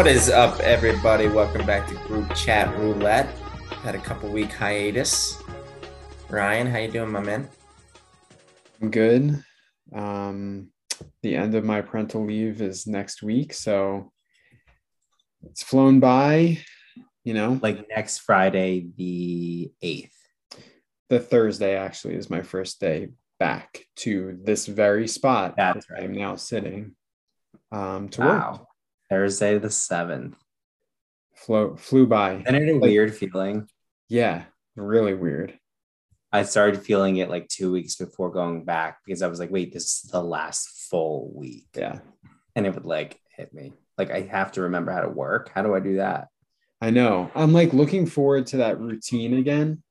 What is up, everybody? Welcome back to Group Chat Roulette. Had a couple week hiatus. Ryan, how you doing, my man? I'm good. Um, the end of my parental leave is next week, so it's flown by. You know, like next Friday, the eighth. The Thursday actually is my first day back to this very spot. That's right. I'm now sitting um, to Wow. work. Thursday the seventh. Flew flew by. Isn't it a Like- weird feeling? Yeah, really weird. I started feeling it like two weeks before going back because I was like, wait, this is the last full week. Yeah, And it would like hit me. Like I have to remember how to work. How do I do that? I know. I'm like looking forward to that routine again.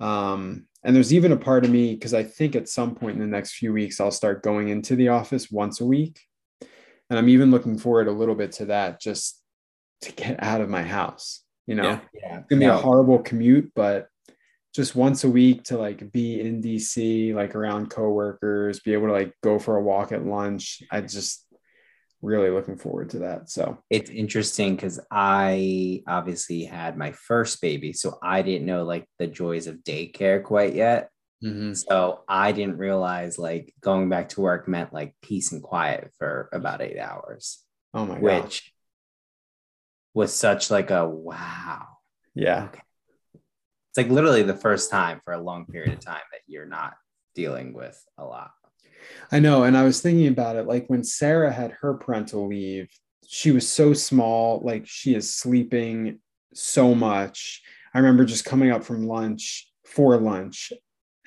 Um, and there's even a part of me because I think at some point in the next few weeks I'll start going into the office once a week. And I'm even looking forward a little bit to that just to get out of my house. You know, Yeah. Yeah. it's gonna be a horrible commute, but just once a week to like be in DC, like around coworkers, be able to like go for a walk at lunch. I just really looking forward to that. So It's interesting because I obviously had my first baby. So I didn't know like the joys of daycare quite yet. Mm-hmm. So I didn't realize like going back to work meant like peace and quiet for about eight hours, oh my god. which was such like a wow. Yeah. It's like literally the first time for a long period of time that you're not dealing with a lot. I know. And I was thinking about it like when Sarah had her parental leave, she was so small, like she is sleeping so much. I remember just coming up from lunch for lunch,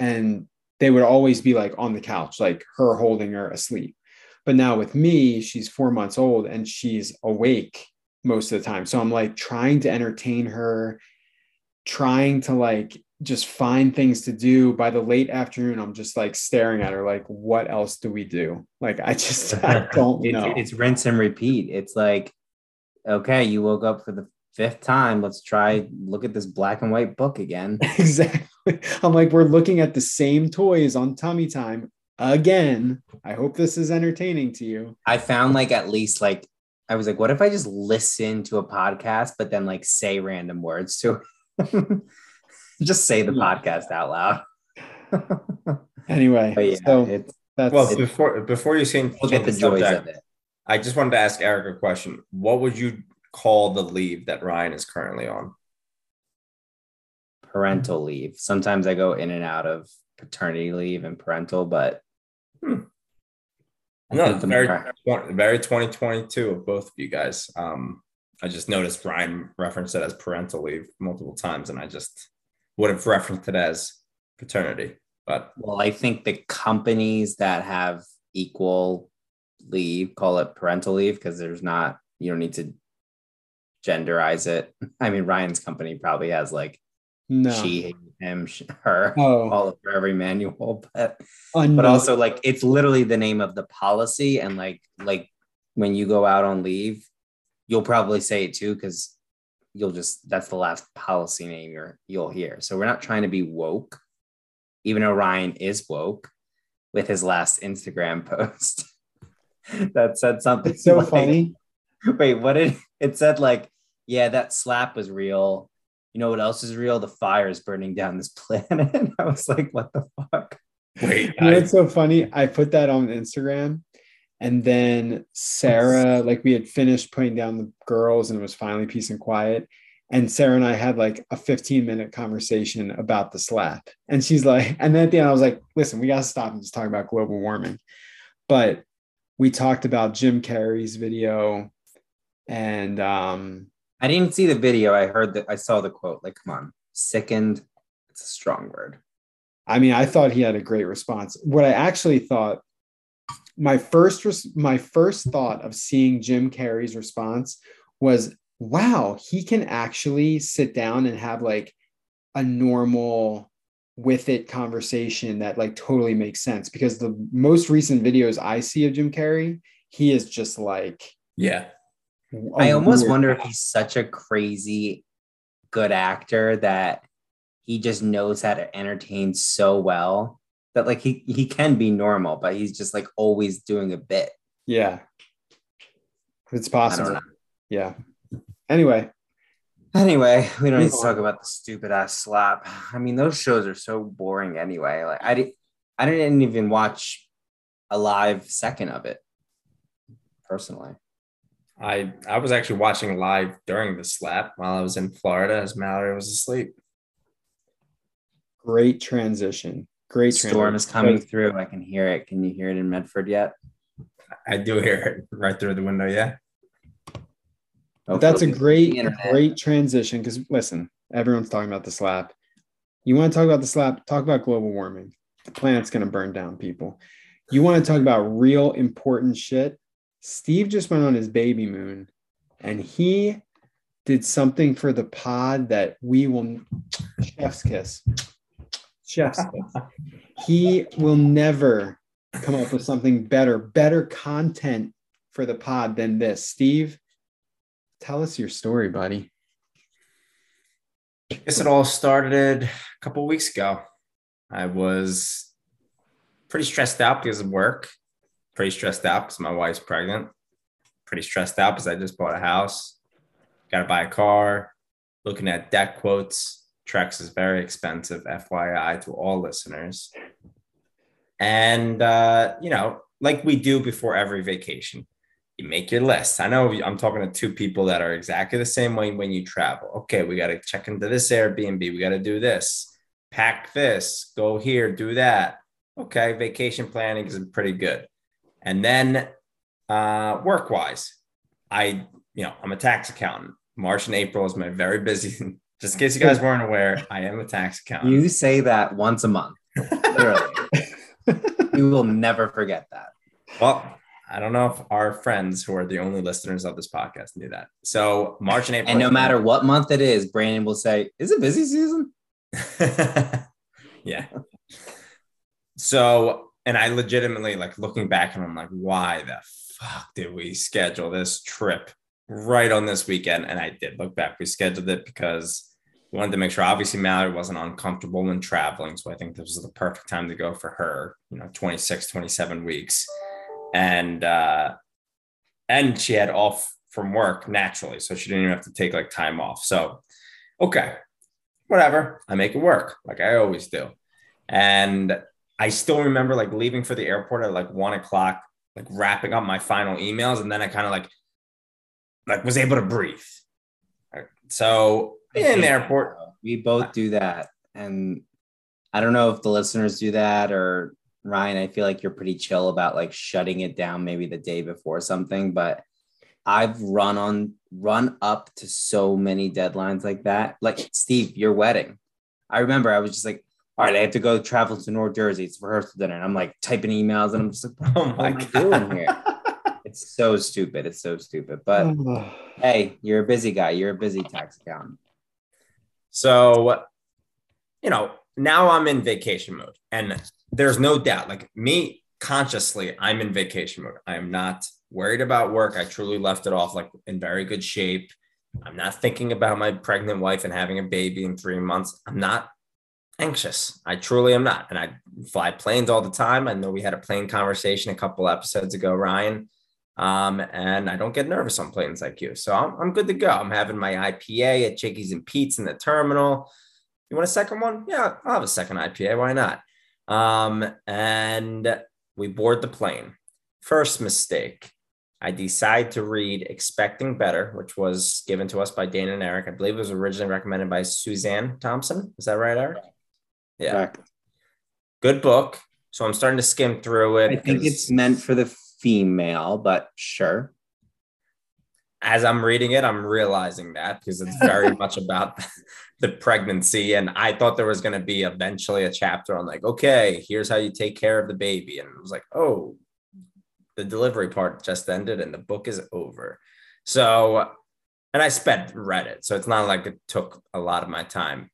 and they would always be like on the couch, like her holding her asleep. But now with me, she's four months old and she's awake most of the time. So I'm like trying to entertain her, trying to like just find things to do by the late afternoon i'm just like staring at her like what else do we do like i just i don't It's, know it's rinse and repeat. It's like, okay, you woke up for the fifth time. Let's try look at this black and white book again. exactly i'm like we're looking at the same toys on tummy time again i hope this is entertaining to you I found like at least like I was like, what if I just listen to a podcast, but then like say random words to it? just say the podcast out loud. anyway But yeah, so it's that's Well, before before you say look at the joys of it. I just wanted to ask Eric a question. What would you call the leave that Ryan is currently on? Parental leave. Sometimes I go in and out of paternity leave and parental, but Hmm. I No, very, more- very 2022 of both of you guys. Um, I just noticed Ryan referenced it as parental leave multiple times, and I just would have referenced it as paternity. But Well, I think the companies that have equal leave call it parental leave because there's not, you don't need to genderize it. I mean, Ryan's company probably has like no she, him, her, oh all of for every manual, but unknown. but also like it's literally the name of the policy. And like, like when you go out on leave, you'll probably say it too because you'll just that's the last policy name you're you'll hear. So we're not trying to be woke, even though Ryan is woke with his last Instagram post that said something. it's so like- funny Wait, what did it said? Like, yeah, that slap was real. You know what else is real? The fire is burning down this planet. I was like, what the fuck? wait, You know I, what's so funny? I put that on Instagram, and then Sarah, like we had finished putting down the girls, and it was finally peace and quiet. And Sarah and I had like a 15 minute conversation about the slap. And she's like, and then at the end, I was like, listen, we got to stop and just talk about global warming. But we talked about Jim Carrey's video. And um, I didn't see the video. I heard that I saw the quote. Like, come on, sickened. It's a strong word. I mean, I thought he had a great response. What I actually thought, my first res- my first thought of seeing Jim Carrey's response was, "Wow, he can actually sit down and have like a normal with it conversation that like totally makes sense." Because the most recent videos I see of Jim Carrey, he is just like. yeah, a I oh, almost wonder if he's such a crazy good actor that he just knows how to entertain so well that like he he can be normal, but he's just like always doing a bit. Yeah, it's possible. Yeah. Anyway, Anyway, we don't need to talk about the stupid ass slap. I mean, those shows are so boring anyway. Like I didn't I didn't even watch a live second of it personally. I I was actually watching live during the slap while I was in Florida as Mallory was asleep. great transition. Great Storm is transition. coming through. I can hear it. Can you hear it in Medford yet? I do hear it right through the window. Yeah. But that's a great, great transition because listen, everyone's talking about the slap. You want to talk about the slap? Talk about global warming. The planet's going to burn down, people. You want to talk about real important shit? Steve just went on his baby moon and he did something for the pod that we will chef's kiss. Chef's kiss. He will never come up with something better, better content for the pod than this. Steve, tell us your story, buddy. I guess it all started a couple weeks ago. I was pretty stressed out because of work, pretty stressed out because my wife's pregnant, pretty stressed out because I just bought a house, got to buy a car, looking at debt quotes. Trex is very expensive, FYI, to all listeners. And, uh, you know, like we do before every vacation, you make your list. I know I'm talking to two people that are exactly the same way when you travel. Okay, we got to check into this Airbnb. We got to do this, pack this, go here, do that. Okay, vacation planning is pretty good. And then uh, work wise, I, you know, I'm a tax accountant. March and April is my very busy. Just in case you guys weren't aware, I am a tax accountant. You say that once a month. Literally. you will never forget that. Well, I don't know if our friends who are the only listeners of this podcast knew that. So March and April. And no matter what month it is, Brandon will say, Is it busy season? yeah. So, and I legitimately like looking back and I'm like, why the fuck did we schedule this trip right on this weekend? And I did look back. We scheduled it because we wanted to make sure obviously Mallory wasn't uncomfortable when traveling. So I think this was the perfect time to go for her, you know, 26, 27 weeks. And uh and she had off from work naturally. So she didn't even have to take like time off. So okay, whatever. I make it work like I always do. And I still remember like leaving for the airport at like one o'clock, like wrapping up my final emails, and then I kind of like like was able to breathe. So in the airport, We both do that. And I don't know if the listeners do that or Ryan, I feel like you're pretty chill about like shutting it down maybe the day before something, but I've run on run up to so many deadlines like that. Like Steve, your wedding. I remember I was just like, all right, I have to go travel to North Jersey. It's rehearsal dinner. And I'm like typing emails and I'm just like, oh what my am I oh doing god, here? It's so stupid. It's so stupid. But hey, you're a busy guy. You're a busy tax accountant. So, you know, now I'm in vacation mode, and there's no doubt, like me consciously, I'm in vacation mode. I am not worried about work. I truly left it off like in very good shape. I'm not thinking about my pregnant wife and having a baby in three months. I'm not anxious. I truly am not. And I fly planes all the time. I know we had a plane conversation a couple episodes ago, Ryan. Um, and I don't get nervous on planes like you. So I'm, I'm good to go. I'm having my IPA at Chickies and Pete's in the terminal. You want a second one? Yeah, I'll have a second IPA. Why not? Um, and we board the plane. First mistake. I decide to read Expecting Better, which was given to us by Dana and Eric. I believe it was originally recommended by Suzanne Thompson. Is that right, Eric? Yeah. Correct. Good book. So I'm starting to skim through it. I think it's meant for the female, but sure. as I'm reading it, I'm realizing that because it's very much about the pregnancy. And I thought there was going to be eventually a chapter on, like, okay, here's how you take care of the baby. And it was like, oh, the delivery part just ended and the book is over. So, and I sped read it. So it's not like it took a lot of my time.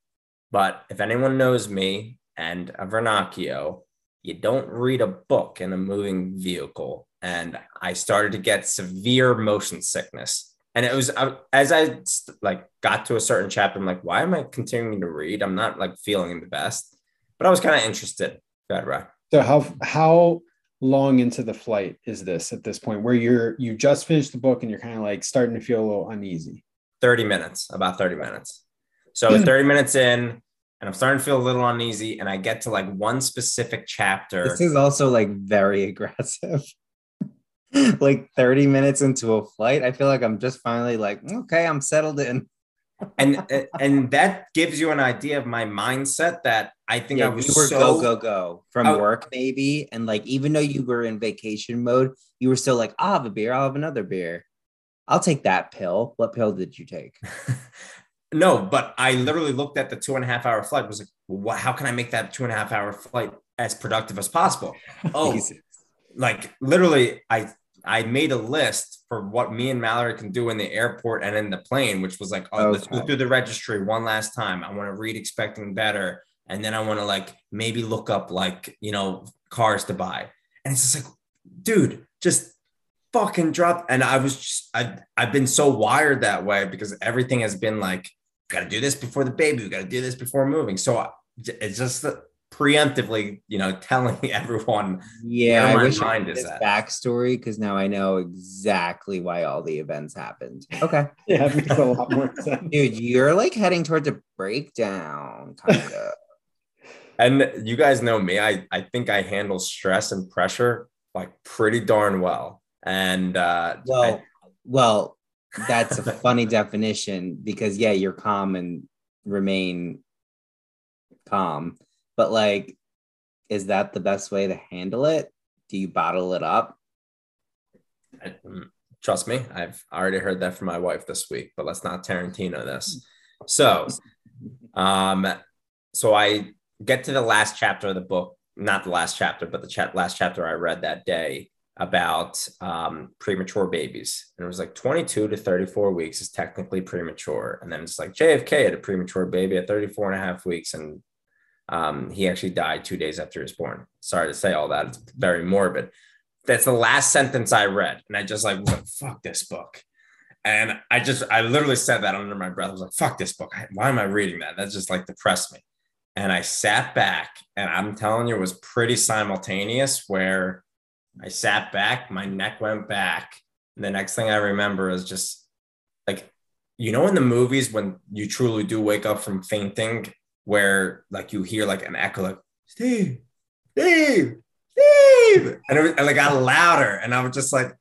But if anyone knows me and a Vernacchio, you don't read a book in a moving vehicle. And I started to get severe motion sickness. And it was I- as I like got to a certain chapter, I'm like, why am I continuing to read? I'm not like feeling the best, but I was kind of interested. Ahead, Ryan. So how how long into the flight is this at this point where you're you just finished the book and you're kind of like starting to feel a little uneasy 30 minutes, about 30 minutes. So 30 minutes in, and I'm starting to feel a little uneasy, and I get to like one specific chapter. This is also like very aggressive. like 30 minutes into a flight, I feel like I'm just finally like, okay, I'm settled in. and and that gives you an idea of my mindset that I think Yeah, I was you were so go go go from I- work maybe, and like even though you were in vacation mode, you were still like, I'll have a beer, I'll have another beer. I'll take that pill. What pill did you take? No, but I literally looked at the two and a half hour flight. Was like, what, how can I make that two and a half hour flight as productive as possible? Oh, like literally, I I made a list for what me and Mallory can do in the airport and in the plane, which was like, oh, let's go Okay. through the registry one last time. I want to read expecting better, and then I want to like maybe look up like you know cars to buy, and it's just like, dude, just fucking drop. And I was just I I've been so wired that way because everything has been like, got to do this before the baby, we got to do this before moving. So it's just the, preemptively, you know, telling everyone Yeah, Where I my wish I mind knew is this at. backstory because now I know exactly why all the events happened. Okay. yeah it makes a lot more sense Dude, you're like heading towards a breakdown, kind of. And you guys know me. I, I think I handle stress and pressure like pretty darn well. And uh, well, I- well, that's a funny definition because yeah, you're calm and remain calm, but like, is that the best way to handle it? Do you bottle it up? I- mm, trust me, I've already heard that from my wife this week. But let's not Tarantino this. So, um, so I get to the last chapter of the book, not the last chapter, but the chat last chapter I read that day about um, premature babies. And it was like 22 to 34 weeks is technically premature. And then it's like JFK had a premature baby at 34 and a half weeks. And um, he actually died two days after he was born. Sorry to say all that. It's very morbid. That's the last sentence I read. And I just like, was like fuck this book. And I just, I literally said that under my breath. I was like, fuck this book. Why am I reading that? That just like depressed me. And I sat back, and I'm telling you, it was pretty simultaneous where I sat back, my neck went back. And the next thing I remember is just like, you know, in the movies when you truly do wake up from fainting, where like you hear like an echo, like, Steve, Steve, Steve. And it, and it got louder. And I was just like,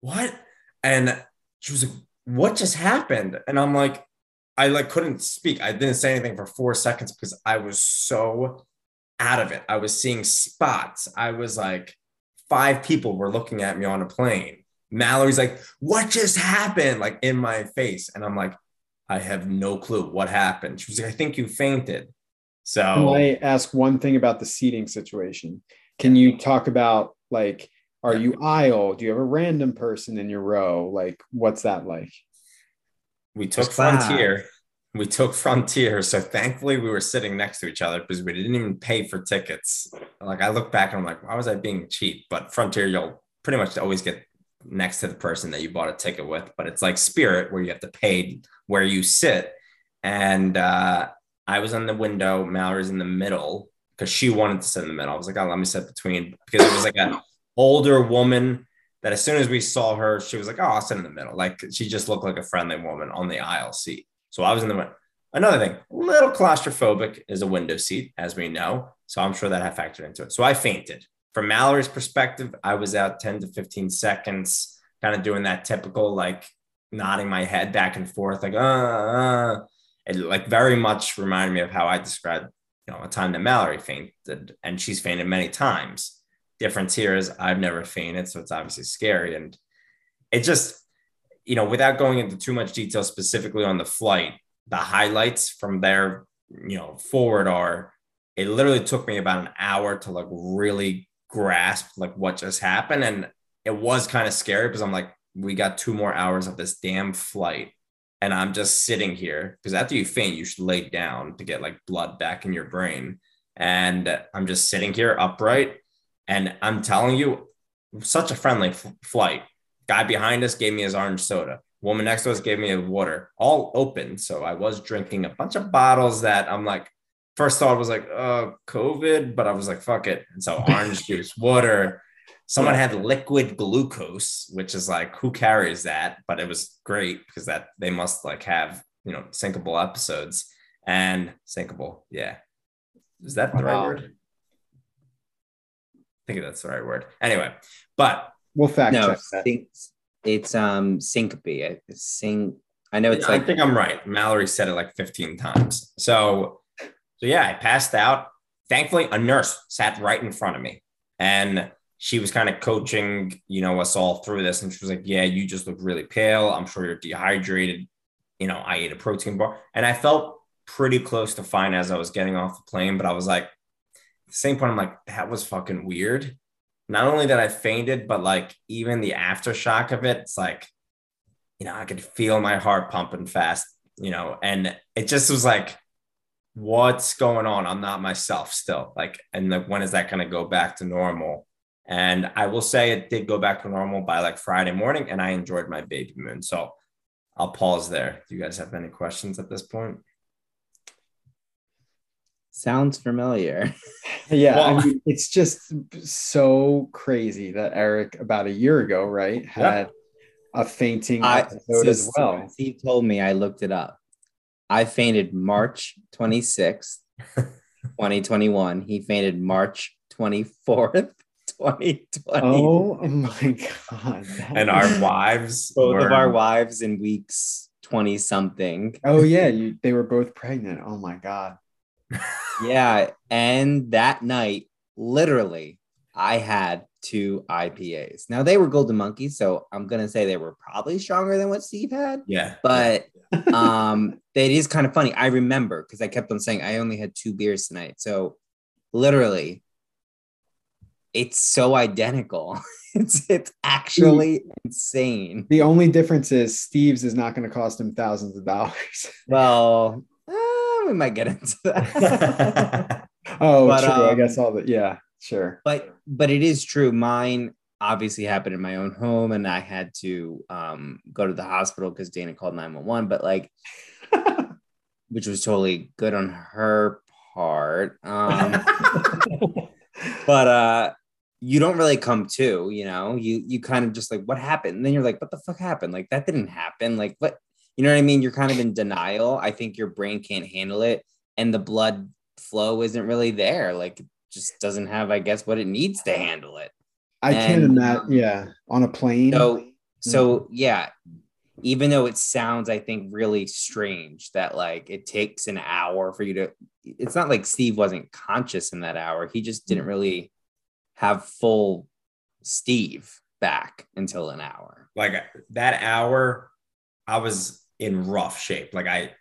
what? And she was like, what just happened? And I'm like, I like couldn't speak. I didn't say anything for four seconds because I was so out of it. I was seeing spots. I was like, five people were looking at me on a plane. Mallory's like, what just happened? Like in my face. And I'm like, I have no clue what happened. She was like, I think you fainted. So Can I ask one thing about the seating situation? Can you talk about like, are you aisle? Do you have a random person in your row? Like, what's that like? we took. Frontier. We took Frontier. So thankfully we were sitting next to each other because we didn't even pay for tickets. Like I look back and I'm like, why was I being cheap? But Frontier, you'll pretty much always get next to the person that you bought a ticket with. But it's like Spirit where you have to pay where you sit. And uh, I was on the window. Mallory's in the middle because she wanted to sit in the middle. I was like, oh, let me sit between because it was like an older woman that as soon as we saw her, she was like, oh, I'll sit in the middle. Like she just looked like a friendly woman on the aisle seat. So I was in the. Another thing, a little claustrophobic is a window seat, as we know. So I'm sure that had factored into it. So I fainted. From Mallory's perspective, I was out 10 to 15 seconds, kind of doing that typical like nodding my head back and forth, like, uh, uh. It like very much reminded me of how I described, you know, a time that Mallory fainted, and she's fainted many times. Difference here is I've never fainted, so it's obviously scary. And it just, you know, without going into too much detail specifically on the flight, the highlights from there, you know, forward are it literally took me about an hour to like really grasp like what just happened. And it was kind of scary because I'm like, we got two more hours of this damn flight. And I'm just sitting here because after you faint, you should lay down to get like blood back in your brain. And I'm just sitting here upright. And I'm telling you, such a friendly f- flight. Guy behind us gave me his orange soda. Woman next to us gave me a water, all open. So I was drinking a bunch of bottles that I'm like, first thought was like, uh, COVID, but I was like, fuck it. And so orange juice, water. someone had liquid glucose, which is like who carries that? But it was great because that they must like have you know syncopal episodes and syncopal. Yeah, is that the right word? I think that's the right word. Anyway, but We'll fact no, check that. sync, it's um syncope. It's Sing. I know it's I like think I'm right. Mallory said it like 15 times. So, so yeah, I passed out. Thankfully, a nurse sat right in front of me, and she was kind of coaching, you know, us all through this. And she was like, "Yeah, you just look really pale. I'm sure you're dehydrated. You know, I ate a protein bar, and I felt pretty close to fine as I was getting off the plane. But I was like, at the same point, I'm like, that was fucking weird. Not only that I fainted, but like even the aftershock of it, it's like you know, I could feel my heart pumping fast, you know, and it just was like, what's going on? I'm not myself still. Like, and like, when is that going to go back to normal? And I will say it did go back to normal by like Friday morning, and I enjoyed my baby moon. So I'll pause there. Do you guys have any questions at this point? Sounds familiar. Yeah, I mean, it's just so crazy that Eric about a year ago, right, had a fainting I, episode so as well. He told me I looked it up. I fainted March 26th, 2021. He fainted March 24th, 2020. Oh my god! And our wives, Both were, of our wives in weeks 20 something. Oh yeah, you they were both pregnant. Oh my god. Yeah. And that night, literally, I had two IPAs. Now they were Golden Monkeys, so I'm gonna say they were probably stronger than what Steve had. yeah, But um, it is kind of funny. I remember because I kept on saying I only had two beers tonight. So literally, it's so identical. it's it's actually insane. The only difference is Steve's is not going to cost him thousands of dollars. Well, we might get into that. oh, But, true. I um, guess all the yeah, sure. but but it is true. Mine obviously happened in my own home, and I had to um, go to the hospital because Dana called nine one one. But like, which was totally good on her part. Um, but uh you don't really come to you know you you kind of just like what happened and then you're like what the fuck happened like that didn't happen like what you know what i mean? You're kind of in denial. I think your brain can't handle it and the blood flow isn't really there. Like it just doesn't have i guess what it needs to handle it. I can't imagine. um, Yeah, on a plane. so so yeah even though it sounds i think really strange that like it takes an hour for you to it's not like steve wasn't conscious in that hour. He just didn't really have full steve back until an hour. Like that hour, I was in rough shape. Like I,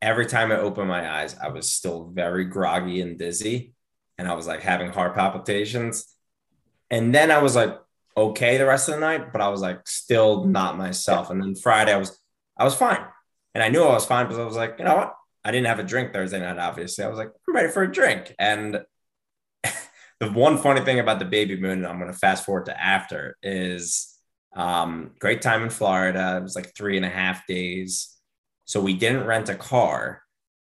every time I opened my eyes, I was still very groggy and dizzy, and I was like having heart palpitations. And then I was like okay the rest of the night, but I was like still not myself. And then Friday, I was I was fine, and I knew I was fine because I was like, you know what? I didn't have a drink Thursday night. Obviously, I was like, I'm ready for a drink. And the one funny thing about the baby moon, and I'm to fast forward to after, is um, great time in Florida. It was like three and a half days. So we didn't rent a car.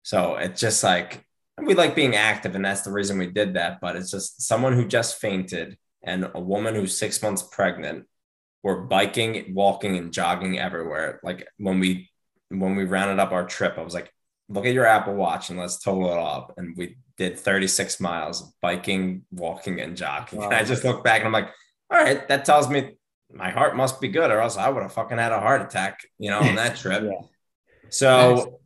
So it's just like we like being active, and that's the reason we did that. But it's just someone who just fainted and a woman who's six months pregnant were biking, walking, and jogging everywhere. Like when we when we rounded up our trip, I was like, look at your Apple Watch and let's total it up. And we did 36 miles biking, walking, and jogging. And I just look back and I'm like, all right, that tells me my heart must be good, or else I would have fucking had a heart attack, you know, on that trip. Yeah. So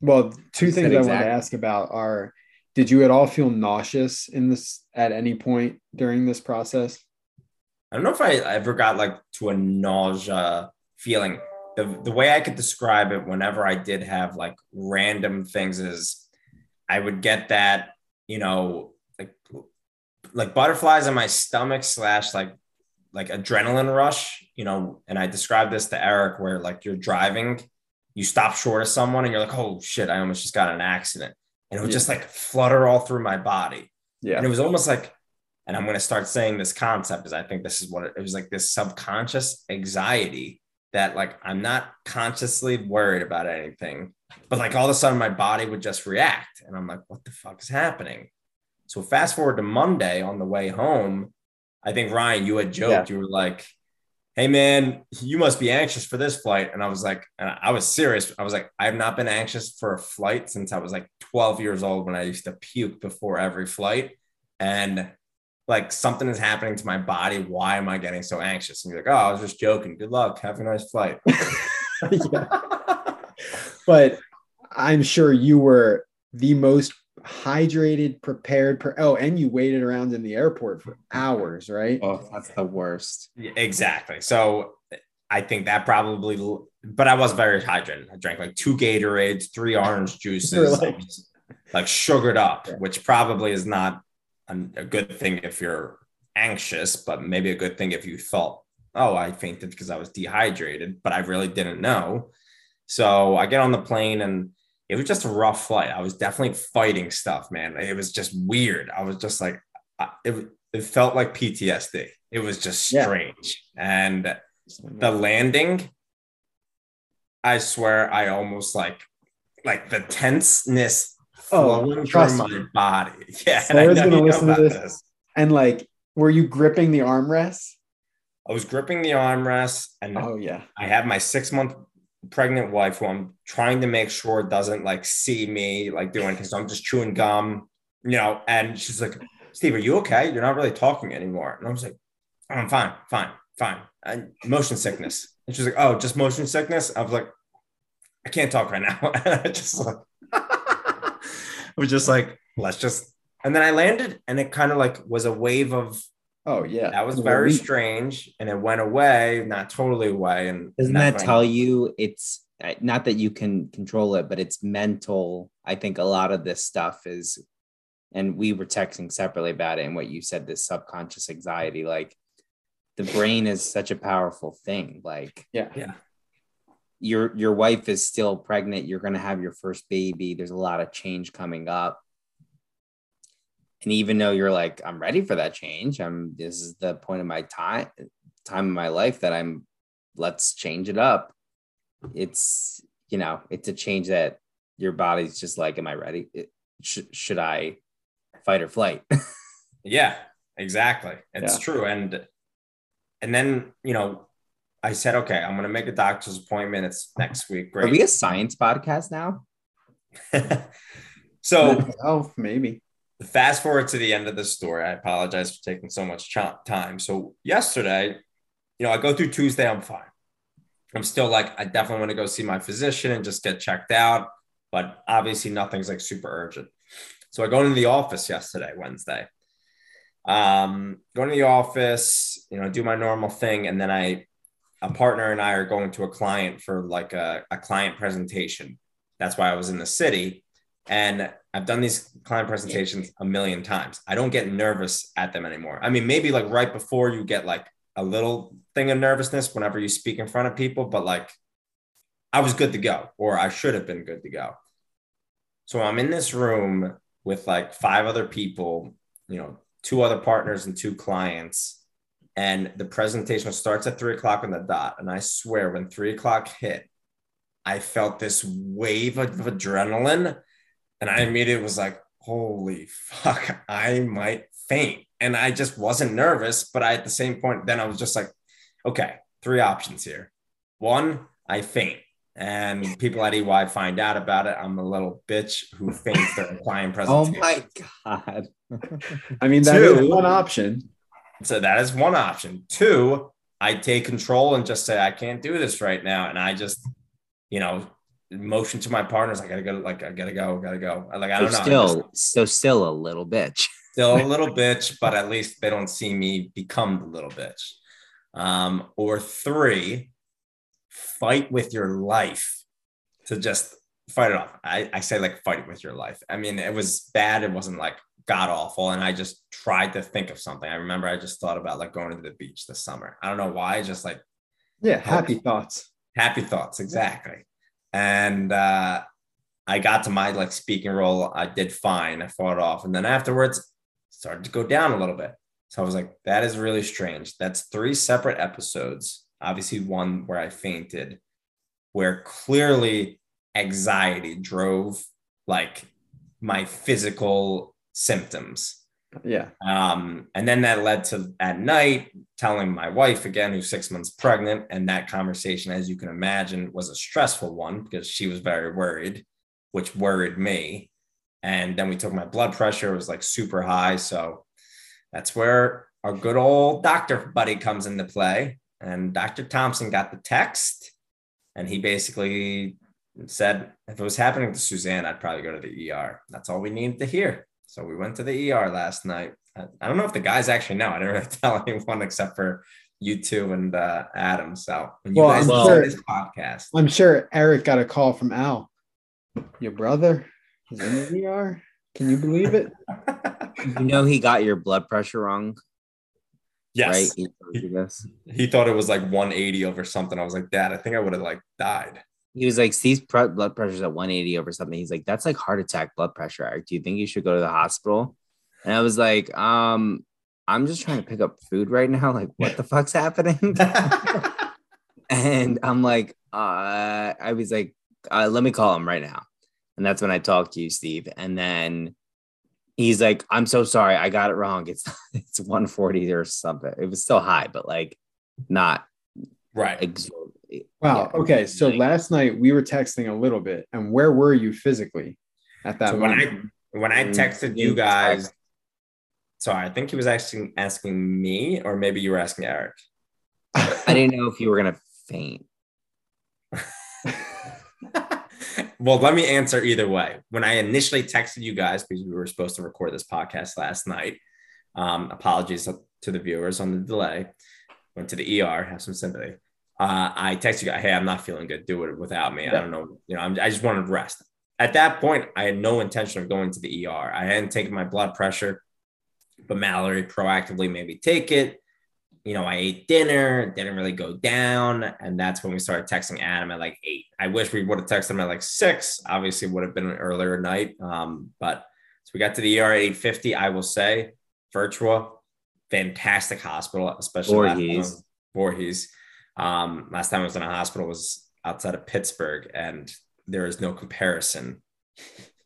Well, two things said I want to ask about are: Did you at all feel nauseous in this at any point during this process? I don't know if I ever got like to a nausea feeling. The, the way I could describe it whenever I did have like random things is I would get that, you know, like butterflies in my stomach slash like like adrenaline rush, you know, and I described this to Eric where like you're driving, you stop short of someone and you're like, oh shit, I almost just got an accident. And it would Yeah. just like flutter all through my body. Yeah, And it was almost like, and I'm going to start saying this concept because I think this is what it, it was like this subconscious anxiety that like I'm not consciously worried about anything, but like all of a sudden my body would just react. And I'm like, what the fuck is happening? So fast forward to Monday on the way home, I think Ryan, you had joked, you were like, Hey man, you must be anxious for this flight. And I was like, and I was serious. I was like, I have not been anxious for a flight since I was like 12 years old when I used to puke before every flight. And like something is happening to my body. Why am I getting so anxious? And you're like, oh, I was just joking. Good luck. Have a nice flight. but I'm sure you were the most hydrated, prepared. Per- oh, and you waited around in the airport for hours, right? Oh, that's the worst. Yeah, exactly. So I think that probably, but I was very hydrated. I drank like two Gatorades, three orange juices, like, like, sugared up, yeah. which probably is not a, a good thing if you're anxious, but maybe a good thing if you felt, oh, I fainted because I was dehydrated, but I really didn't know. So I get on the plane and it was just a rough flight. I was definitely fighting stuff, man. It was just weird. I was just like, it, it felt like PTSD. It was just strange. Yeah. And the landing, I swear, I almost like, like the tenseness oh, flowing through my body. Yeah. Sarah's gonna listen to this. this. And like, were you gripping the armrest? I was gripping the armrest, and oh yeah, I have my six month pregnant wife who I'm trying to make sure doesn't like see me like doing because I'm just chewing gum, you know. And she's like, Steve, are you okay? You're not really talking anymore. And I was like, oh, I'm fine, fine, fine. And motion sickness. And she's like, oh, just motion sickness. I was like, I can't talk right now. And I just like, I was just like, let's just. And then I landed, and it kind of like was a wave of Oh yeah, that was very strange, and it went away, not totally away. And doesn't that tell you it's uh, not that you can control it, but it's mental. I think a lot of this stuff is, and we were texting separately about it, and what you said, this subconscious anxiety, like the brain is such a powerful thing. Like yeah, yeah. Your your wife is still pregnant. You're going to have your first baby. There's a lot of change coming up and even though you're like i'm ready for that change i'm this is the point of my time time of my life that i'm let's change it up. It's you know it's a change that your body's just like am i ready? It, sh- should i fight or flight? Yeah exactly. It's yeah. true. And and then you know i said okay i'm gonna make a doctor's appointment. It's next week. Great. are we a science podcast now? So oh maybe fast forward to the end of the story. I apologize for taking so much time. So yesterday, you know, I go through Tuesday, I'm fine. I'm still like, I definitely want to go see my physician and just get checked out, but obviously nothing's like super urgent. So I go into the office yesterday, Wednesday. Um, going to the office, you know, do my normal thing, and then I, a partner and I are going to a client for like a, a client presentation. That's why I was in the city. And I've done these client presentations a million times. I don't get nervous at them anymore. I mean, maybe like right before you get like a little thing of nervousness whenever you speak in front of people, but like I was good to go, or I should have been good to go. So I'm in this room with like five other people, you know, two other partners and two clients. And the presentation starts at three o'clock on the dot. And I swear, when three o'clock hit, I felt this wave of adrenaline and I immediately was like, holy fuck, I might faint. And I just wasn't nervous. But I, at the same point, then I was just like, okay, three options here. One, I faint. And people at EY find out about it. I'm a little bitch who faints during client presentation. Oh my God. I mean, that Two, is one option. So that is one option. Two, I take control and just say, I can't do this right now. And I just, you know, motion to my partners. I gotta go. Like I gotta go. Gotta go. Like I don't so know. Still, just, so still a little bitch. still a little bitch, but at least they don't see me become the little bitch. Um, or three, fight with your life to just fight it off. I, I say like fight it with your life. I mean, it was bad. It wasn't like god awful. And I just tried to think of something. I remember I just thought about like going to the beach this summer. I don't know why. Just like yeah, happy thoughts. Happy thoughts, exactly and uh, I got to my like speaking role. I did fine. I fought off, and then afterwards started to go down a little bit. So I was like, that is really strange. That's three separate episodes. Obviously, one where I fainted, where clearly anxiety drove like my physical symptoms. Yeah. Um, and then that led to at night telling my wife again, who's six months pregnant. And that conversation, as you can imagine, was a stressful one because she was very worried, which worried me. And then we took my blood pressure, it was like super high. So that's where our good old doctor buddy comes into play. And Dr. Thompson got the text and he basically said, if it was happening to Suzanne, I'd probably go to the ER. That's all we needed to hear. So we went to the ER last night. I don't know if the guys actually know. I didn't really tell anyone except for you two and uh, Adam. So when you Well, guys I'm sure- this podcast, I'm sure Eric got a call from Al. Your brother is in the ER. Can you believe it? You know he got your blood pressure wrong, yes, right? He told you this. he thought it was like 180 over something. I was like, Dad, I think I would have like died. He was like, pre- blood pressure's at 180 over something. He's like, that's like heart attack blood pressure. Eric. Do you think you should go to the hospital? And I was like, um, I'm just trying to pick up food right now. Like, what the fuck's happening? and I'm like, uh, I was like, uh, let me call him right now. And that's when I talked to you, Steve. And then he's like, I'm so sorry, I got it wrong. It's it's 140 or something. It was still high, but like not right. exorbitant. Wow. Yeah. Okay. So Like- last night we were texting a little bit, and where were you physically at that So when? I when I Mm, texted you you guys, text. sorry, I think he was asking asking me, or maybe you were asking Eric. I didn't know if you were gonna faint. well, let me answer either way. When I initially texted you guys, because we were supposed to record this podcast last night, um, apologies to the viewers on the delay. Went to the ER, have some sympathy. Uh, I texted you, hey, I'm not feeling good. Do it without me. I don't know. You know, I'm, I just wanted to rest. At that point, I had no intention of going to the ER. I hadn't taken my blood pressure, but Mallory proactively made me take it you know, I ate dinner, didn't really go down. And that's when we started texting Adam at like eight. I wish we would have texted him at like six. Obviously, would have been an earlier night. Um, but so we got to the ER at 850. I will say, Virtua, fantastic hospital, especially last time I Voorhees. Voorhees. Um, last time I was in a hospital was outside of Pittsburgh, and there is no comparison.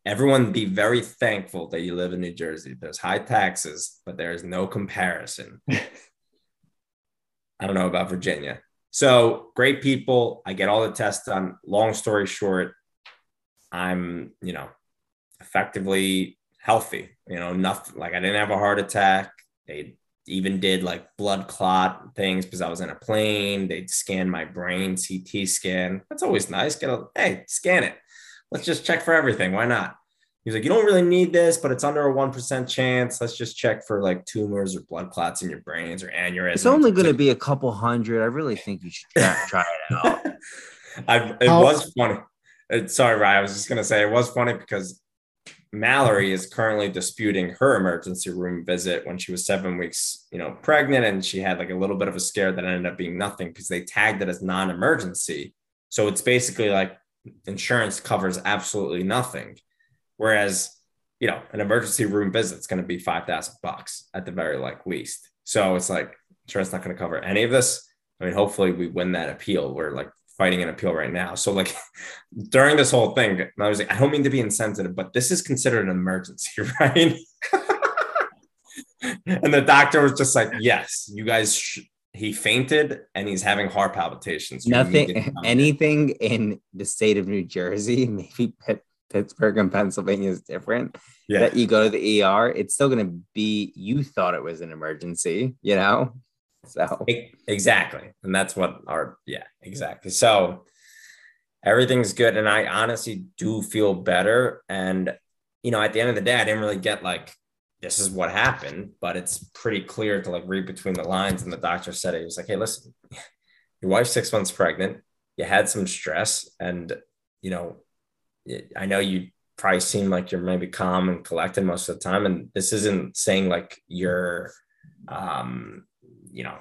Everyone be very thankful that you live in New Jersey. There's high taxes, but there is no comparison. I don't know about Virginia. So great people. I get all the tests done. Long story short, I'm, you know, effectively healthy. You know, nothing like I didn't have a heart attack. They even did like blood clot things because I was in a plane. They'd scan my brain, CT scan. That's always nice. Get a hey, scan it. Let's just check for everything. Why not? He's like, you don't really need this, but it's under a one percent chance. Let's just check for like tumors or blood clots in your brains or aneurysms. It's only going to be a couple hundred. I really think you should try, try it out. I, it How- was funny. Uh, sorry, Ryan. I was just gonna say it was funny because Mallory is currently disputing her emergency room visit when she was seven weeks, you know, pregnant, and she had like a little bit of a scare that ended up being nothing because they tagged it as non-emergency. So it's basically like insurance covers absolutely nothing, whereas you know an emergency room visit is going to be five thousand bucks at the very like least. So it's like insurance not going to cover any of this. I mean, hopefully we win that appeal. We're like fighting an appeal right now. So like during this whole thing, I was like, I don't mean to be insensitive, but this is considered an emergency, right? and the doctor was just like, yes, you guys, sh-. he fainted and he's having heart palpitations. You Nothing, come in." anything in the state of New Jersey, maybe Pitt, Pittsburgh and Pennsylvania is different. Yeah. That you go to the ER, it's still going to be. You thought it was an emergency, you know. So Exactly. And that's what our, yeah, exactly. So everything's good. And I honestly do feel better. And, you know, at the end of the day, I didn't really get like, this is what happened, but it's pretty clear to like read between the lines. And the doctor said, it, he was like, hey, listen, your wife's six months pregnant. You had some stress. And, you know, I know you probably seem like you're maybe calm and collected most of the time. And this isn't saying like you're, um, you know,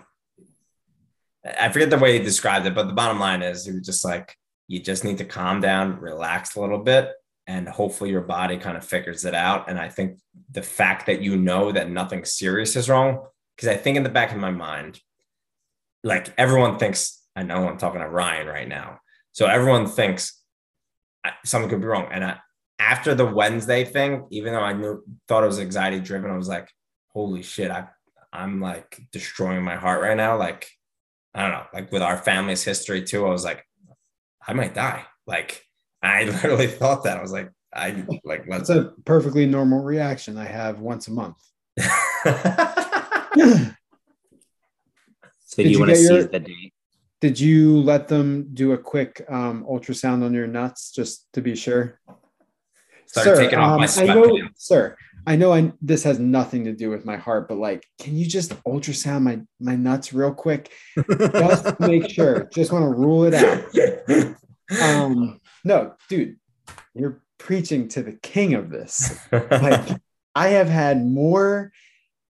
I forget the way he described it, but the bottom line is he was just like, you just need to calm down, relax a little bit, and hopefully your body kind of figures it out. And I think the fact that you know that nothing serious is wrong, because I think in the back of my mind, like everyone thinks, I know I'm talking to Ryan right now. So everyone thinks something could be wrong. And I, after the Wednesday thing, even though I knew thought it was anxiety driven, I was like, holy shit, I I'm like destroying my heart right now. Like, I don't know, like with our family's history too, I was like, I might die. Like, I literally thought that. I was like, I like let's That's a perfectly normal reaction I have once a month. So Did do you you want to get your- seize the date? Did you let them do a quick um, ultrasound on your nuts just to be sure? Started taking off um, I know, sweatpants. sir. I know I, this has nothing to do with my heart, but like, can you just ultrasound my my nuts real quick, just to make sure? Just want to rule it out. Um, no, dude, you're preaching to the king of this. Like, I have had more.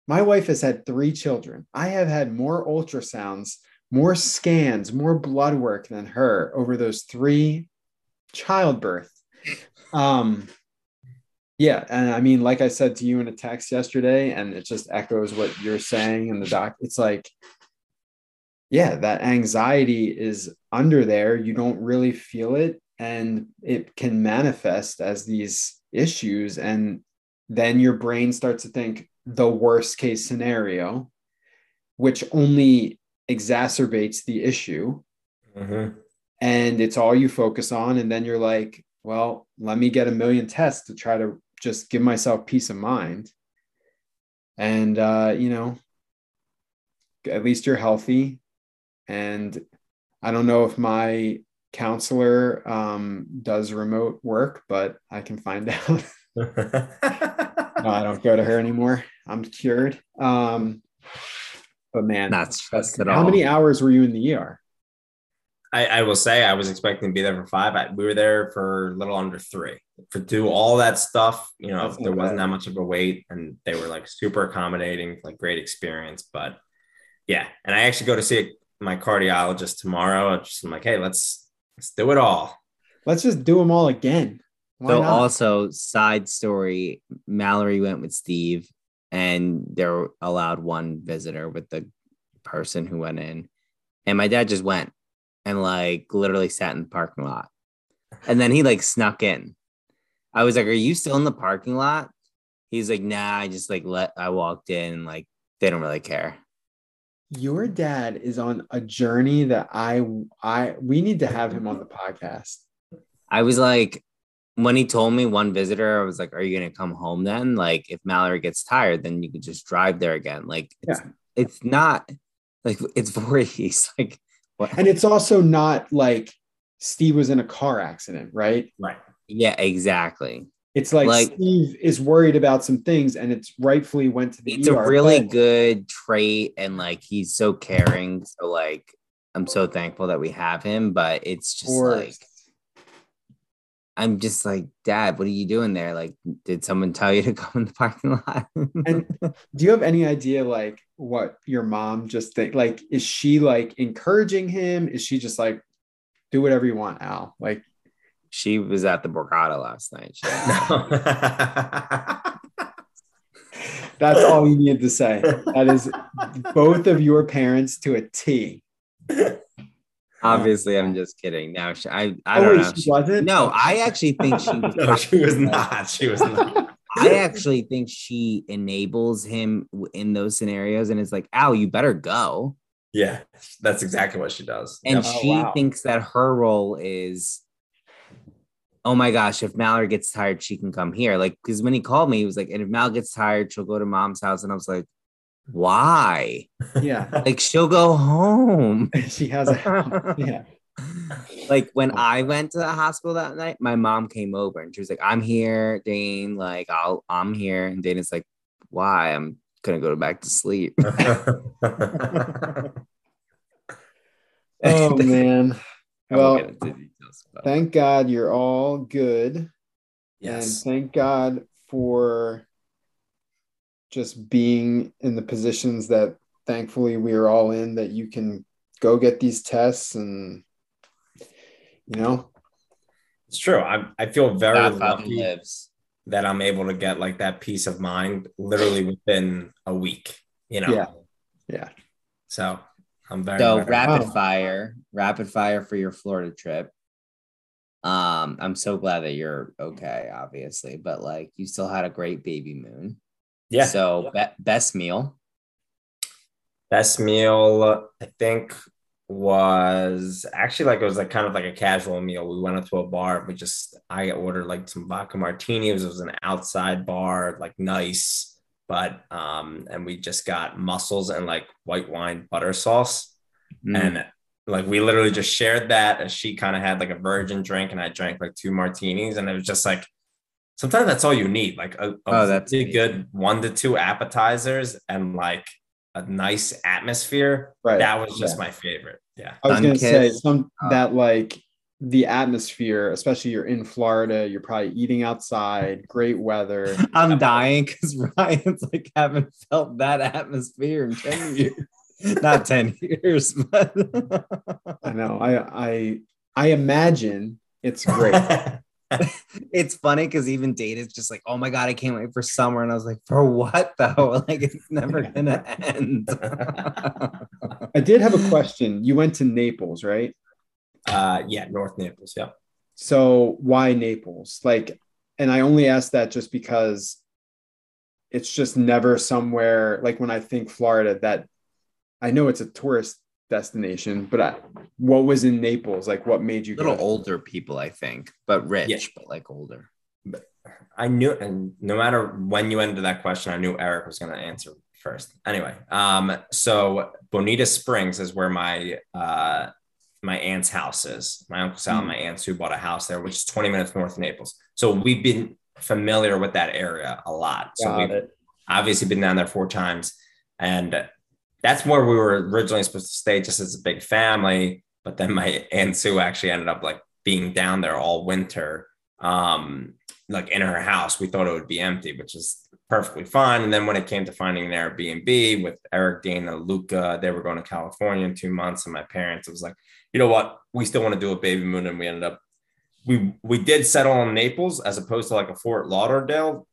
My wife has had three children. I have had more ultrasounds, more scans, more blood work than her over those three childbirth. Um, yeah, and I mean, like I said to you in a text yesterday, and it just echoes what you're saying in the doc. It's like, yeah, that anxiety is under there. You don't really feel it, and it can manifest as these issues. And then your brain starts to think the worst case scenario, which only exacerbates the issue Mhm. and it's all you focus on and then you're like well let me get a million tests to try to just give myself peace of mind. And uh you know at least you're healthy. And i don't know if my counselor um does remote work but i can find out. No, i don't go to her anymore. I'm cured. Um but man stressed at how all. many hours were you in the er I, I will say I was expecting to be there for five. I, we were there for a little under three. For do all that stuff, you know, That's not there wasn't that much of a wait, and they were like super accommodating, like great experience. But yeah, and I actually go to see my cardiologist tomorrow. I just I'm like, hey, let's let's do it all. let's just do them all again Why So not? also side story, Mallory went with Steve and they're allowed one visitor with the person who went in. And my dad just went and like literally sat in the parking lot. And then he like snuck in. I was like, Are you still in the parking lot? He's like, nah, I just like let I walked in and like they don't really care. your dad is on a journey that I I we need to have him on the podcast. I was like, when he told me one visitor, I was like, "Are you gonna come home then? Like, if Mallory gets tired, then you could just drive there again. Like, it's, it's not like it's Voorhees. Like, what? And it's also not like Steve was in a car accident, right? Right. yeah, exactly. It's like, Like- Steve is worried about some things and it's rightfully went to the It's ER, a really but- good trait, and like he's so caring. So like, I'm so thankful that we have him. But it's just like I'm just like, Dad, what are you doing there? Like, did someone tell you to come in the parking lot? And do you have any idea like what your mom just think like is she like encouraging him? Is she just like do whatever you want, Al? Like she was at the Borgata last night. That's all you need to say. That is both of your parents to a T. Oh. Obviously, I'm just kidding. Now, she, I I Oh, don't wait, know. she wasn't? No, I actually think she was. no, she was not. She was not. I actually think she enables him in those scenarios, and it's like, "Ow, you better go." Yeah, that's exactly what she does. And Yep. Oh, she wow. thinks that her role is, "Oh my gosh, if Mallory gets tired, she can come here." Like, because when he called me, he was like, "And if Mal gets tired, she'll go to mom's house," and I was like, "Why? Yeah. Like, she'll go home." she has a yeah. like when I went to the hospital that night, my mom came over and she was like, "I'm here, Dane. Like, I'll, I'm here." And Dane is like, "Why? I'm gonna go back to sleep." Oh man. Well, details, thank God you're all good. yes. And thank God for just being in the positions that thankfully we are all in that you can go get these tests and you know It's true. I, I feel very Godfather lucky lives. that I'm able to get like that peace of mind literally within a week, you know? Yeah. Yeah. So I'm very, So very- rapid Wow. fire, rapid fire for your Florida trip. Um, I'm so glad that you're okay, obviously, but like you still had a great baby moon. Yeah. So be- best meal. Best meal, I think, was actually like it was like kind of like a casual meal. We went up to a bar. We just I ordered like some vodka martinis. It was an outside bar, like nice, but um, and we just got mussels and like white wine butter sauce, Mm. and like we literally just shared that. And she kind of had like a virgin drink, and I drank like two martinis, and it was just like sometimes that's all you need, like a, a Oh, that's really good one to two appetizers and like a nice atmosphere. Right. That was just Yeah. my favorite. Yeah. I was gonna say some Uh, that like the atmosphere, especially you're in Florida, you're probably eating outside, great weather. I'm dying because Ryan's like haven't felt that atmosphere in 10 years. Not 10 years, but I know. I I I imagine it's great. it's funny because even Dana's just like, oh my god, I can't wait for summer. And I was like, for what though? Like it's never gonna end. I did have a question. You went to Naples, right? uh, yeah, North Naples. Yeah. So why Naples? Like, and I only ask that just because it's just never somewhere like when I think Florida that I know it's a tourist destination, but I, what was in Naples? Like, what made you A little go? older people, I think, but rich, Yeah. but like older. But I knew, and no matter when you ended that question, I knew Eric was going to answer first. Anyway, um, so Bonita Springs is where my uh, my aunt's house is. My uncle Sal and my aunt Sue bought a house there, which is 20 minutes north of Naples. So we've been familiar with that area a lot. So Got we've it. obviously been down there four times, and that's where we were originally supposed to stay, just as a big family. But then my aunt Sue actually ended up like being down there all winter. Um, like in her house. We thought it would be empty, which is perfectly fine. And then when it came to finding an Airbnb with Eric, Dana, Luca, they were going to California in two months, and my parents, it was like, you know what, we still want to do a baby moon, and we ended up we we did settle on Naples as opposed to like a Fort Lauderdale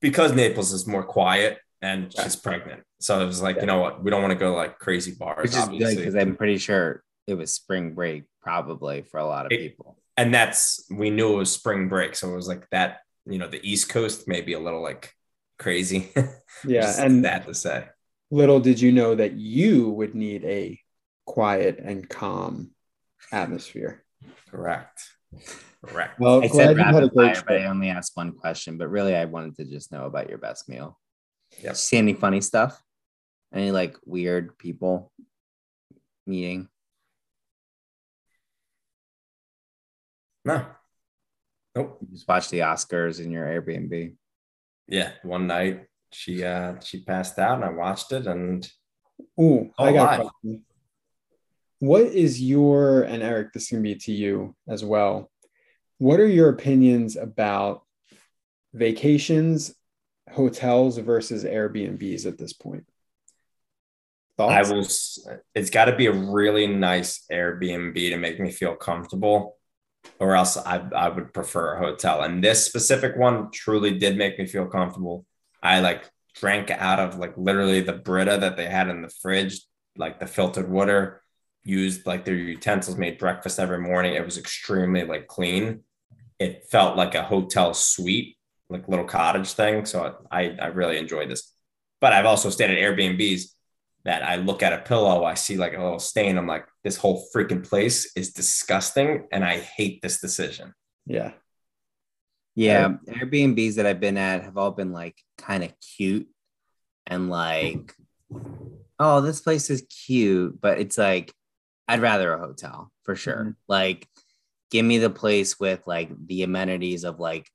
because Naples is more quiet and she's pregnant. So it was like, you know what, we don't want to go like crazy bars, Which is good because I'm pretty sure it was spring break, probably for a lot of It- people. and that's we knew it was spring break, so it was like that. You know, the East Coast may be a little like crazy. Yeah, and that to say. little did you know that you would need a quiet and calm atmosphere. Correct. Correct. Well, I said you rapid fire, but I only asked one question. But really, I wanted to just know about your best meal. Yep. See any funny stuff? Any like weird people meeting? no. Nope. You just watch the Oscars in your Airbnb. Yeah. One night she uh she passed out and I watched it and Ooh, Oh, I got a What is your and Eric? This can be to you as well. What are your opinions about vacations, hotels versus Airbnbs at this point? I Thoughts? was it's gotta be a really nice Airbnb to make me feel comfortable. Or else I, I would prefer a hotel. And this specific one truly did make me feel comfortable. I like drank out of like literally the Brita that they had in the fridge, like the filtered water, used like their utensils, made breakfast every morning. It was extremely like clean. It felt like a hotel suite, like little cottage thing. So I, I really enjoyed this. But I've also stayed at Airbnbs that I look at a pillow, I see like a little stain. I'm like, this whole freaking place is disgusting. And I hate this decision. yeah. Yeah, Airbnbs that I've been at have all been like kind of cute and like, oh, this place is cute, but it's like, I'd rather a hotel for sure. Mhm. Like, give me the place with like the amenities of like,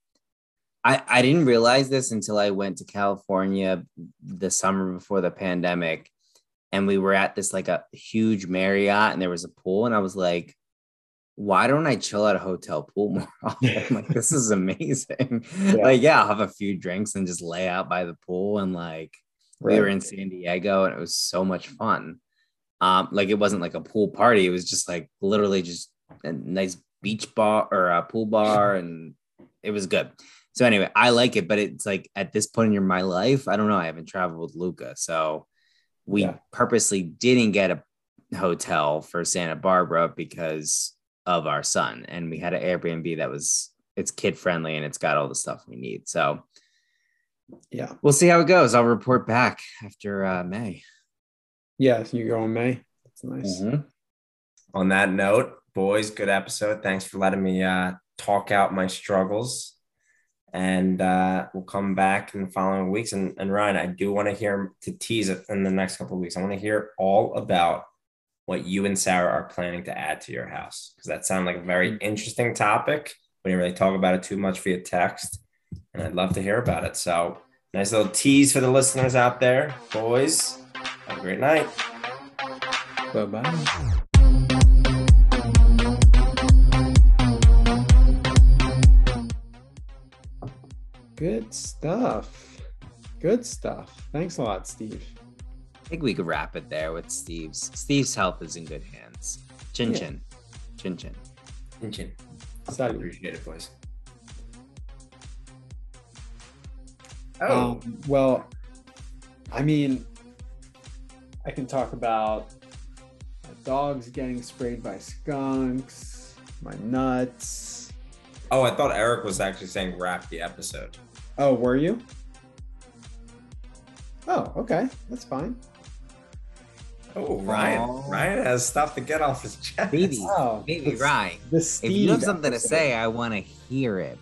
I, I didn't realize this until I went to California the summer before the pandemic. And we were at this like a huge Marriott and there was a pool. And I was like, why don't I chill at a hotel pool more often? like, this is amazing. Like, yeah, I'll have a few drinks and just lay out by the pool. And like, we were in San Diego and it was so much fun. Um, like, it wasn't like a pool party, it was just like literally just a nice beach bar or a pool bar. And it was good. So, anyway, I like it, but it's like at this point in my life, I don't know. I haven't traveled with Luca. So, we Yeah. purposely didn't get a hotel for Santa Barbara because of our son, and we had an Airbnb that was it's kid friendly and it's got all the stuff we need. So Yeah. we'll see how it goes. I'll report back after uh, May. Yeah. You go in May. That's nice. Mhm. On that note, boys, good episode. Thanks for letting me uh, talk out my struggles. And uh, we'll come back in the following weeks. And, and Ryan, I do want to hear to tease it in the next couple of weeks. I want to hear all about what you and Sarah are planning to add to your house because that sounds like a very interesting topic. We didn't really talk about it too much via text, and I'd love to hear about it. So, nice little tease for the listeners out there, boys. Have a great night. Bye bye. Good stuff. Good stuff. Thanks a lot, Steve. I think we could wrap it there with Steve's. Steve's health is in good hands. Chin Yeah. chin. Chin chin. chin. Salut. Appreciate it, boys. Oh, Um, well, I mean, I can talk about my dogs getting sprayed by skunks, my nuts. oh, I thought Eric was actually saying wrap the episode. Oh, were you? Oh, okay. That's fine. Oh, Ryan. Oh. Ryan has stuff to get off his chest. Baby. Oh, Maybe Ryan. The If you have Steve something to say, I want to hear it.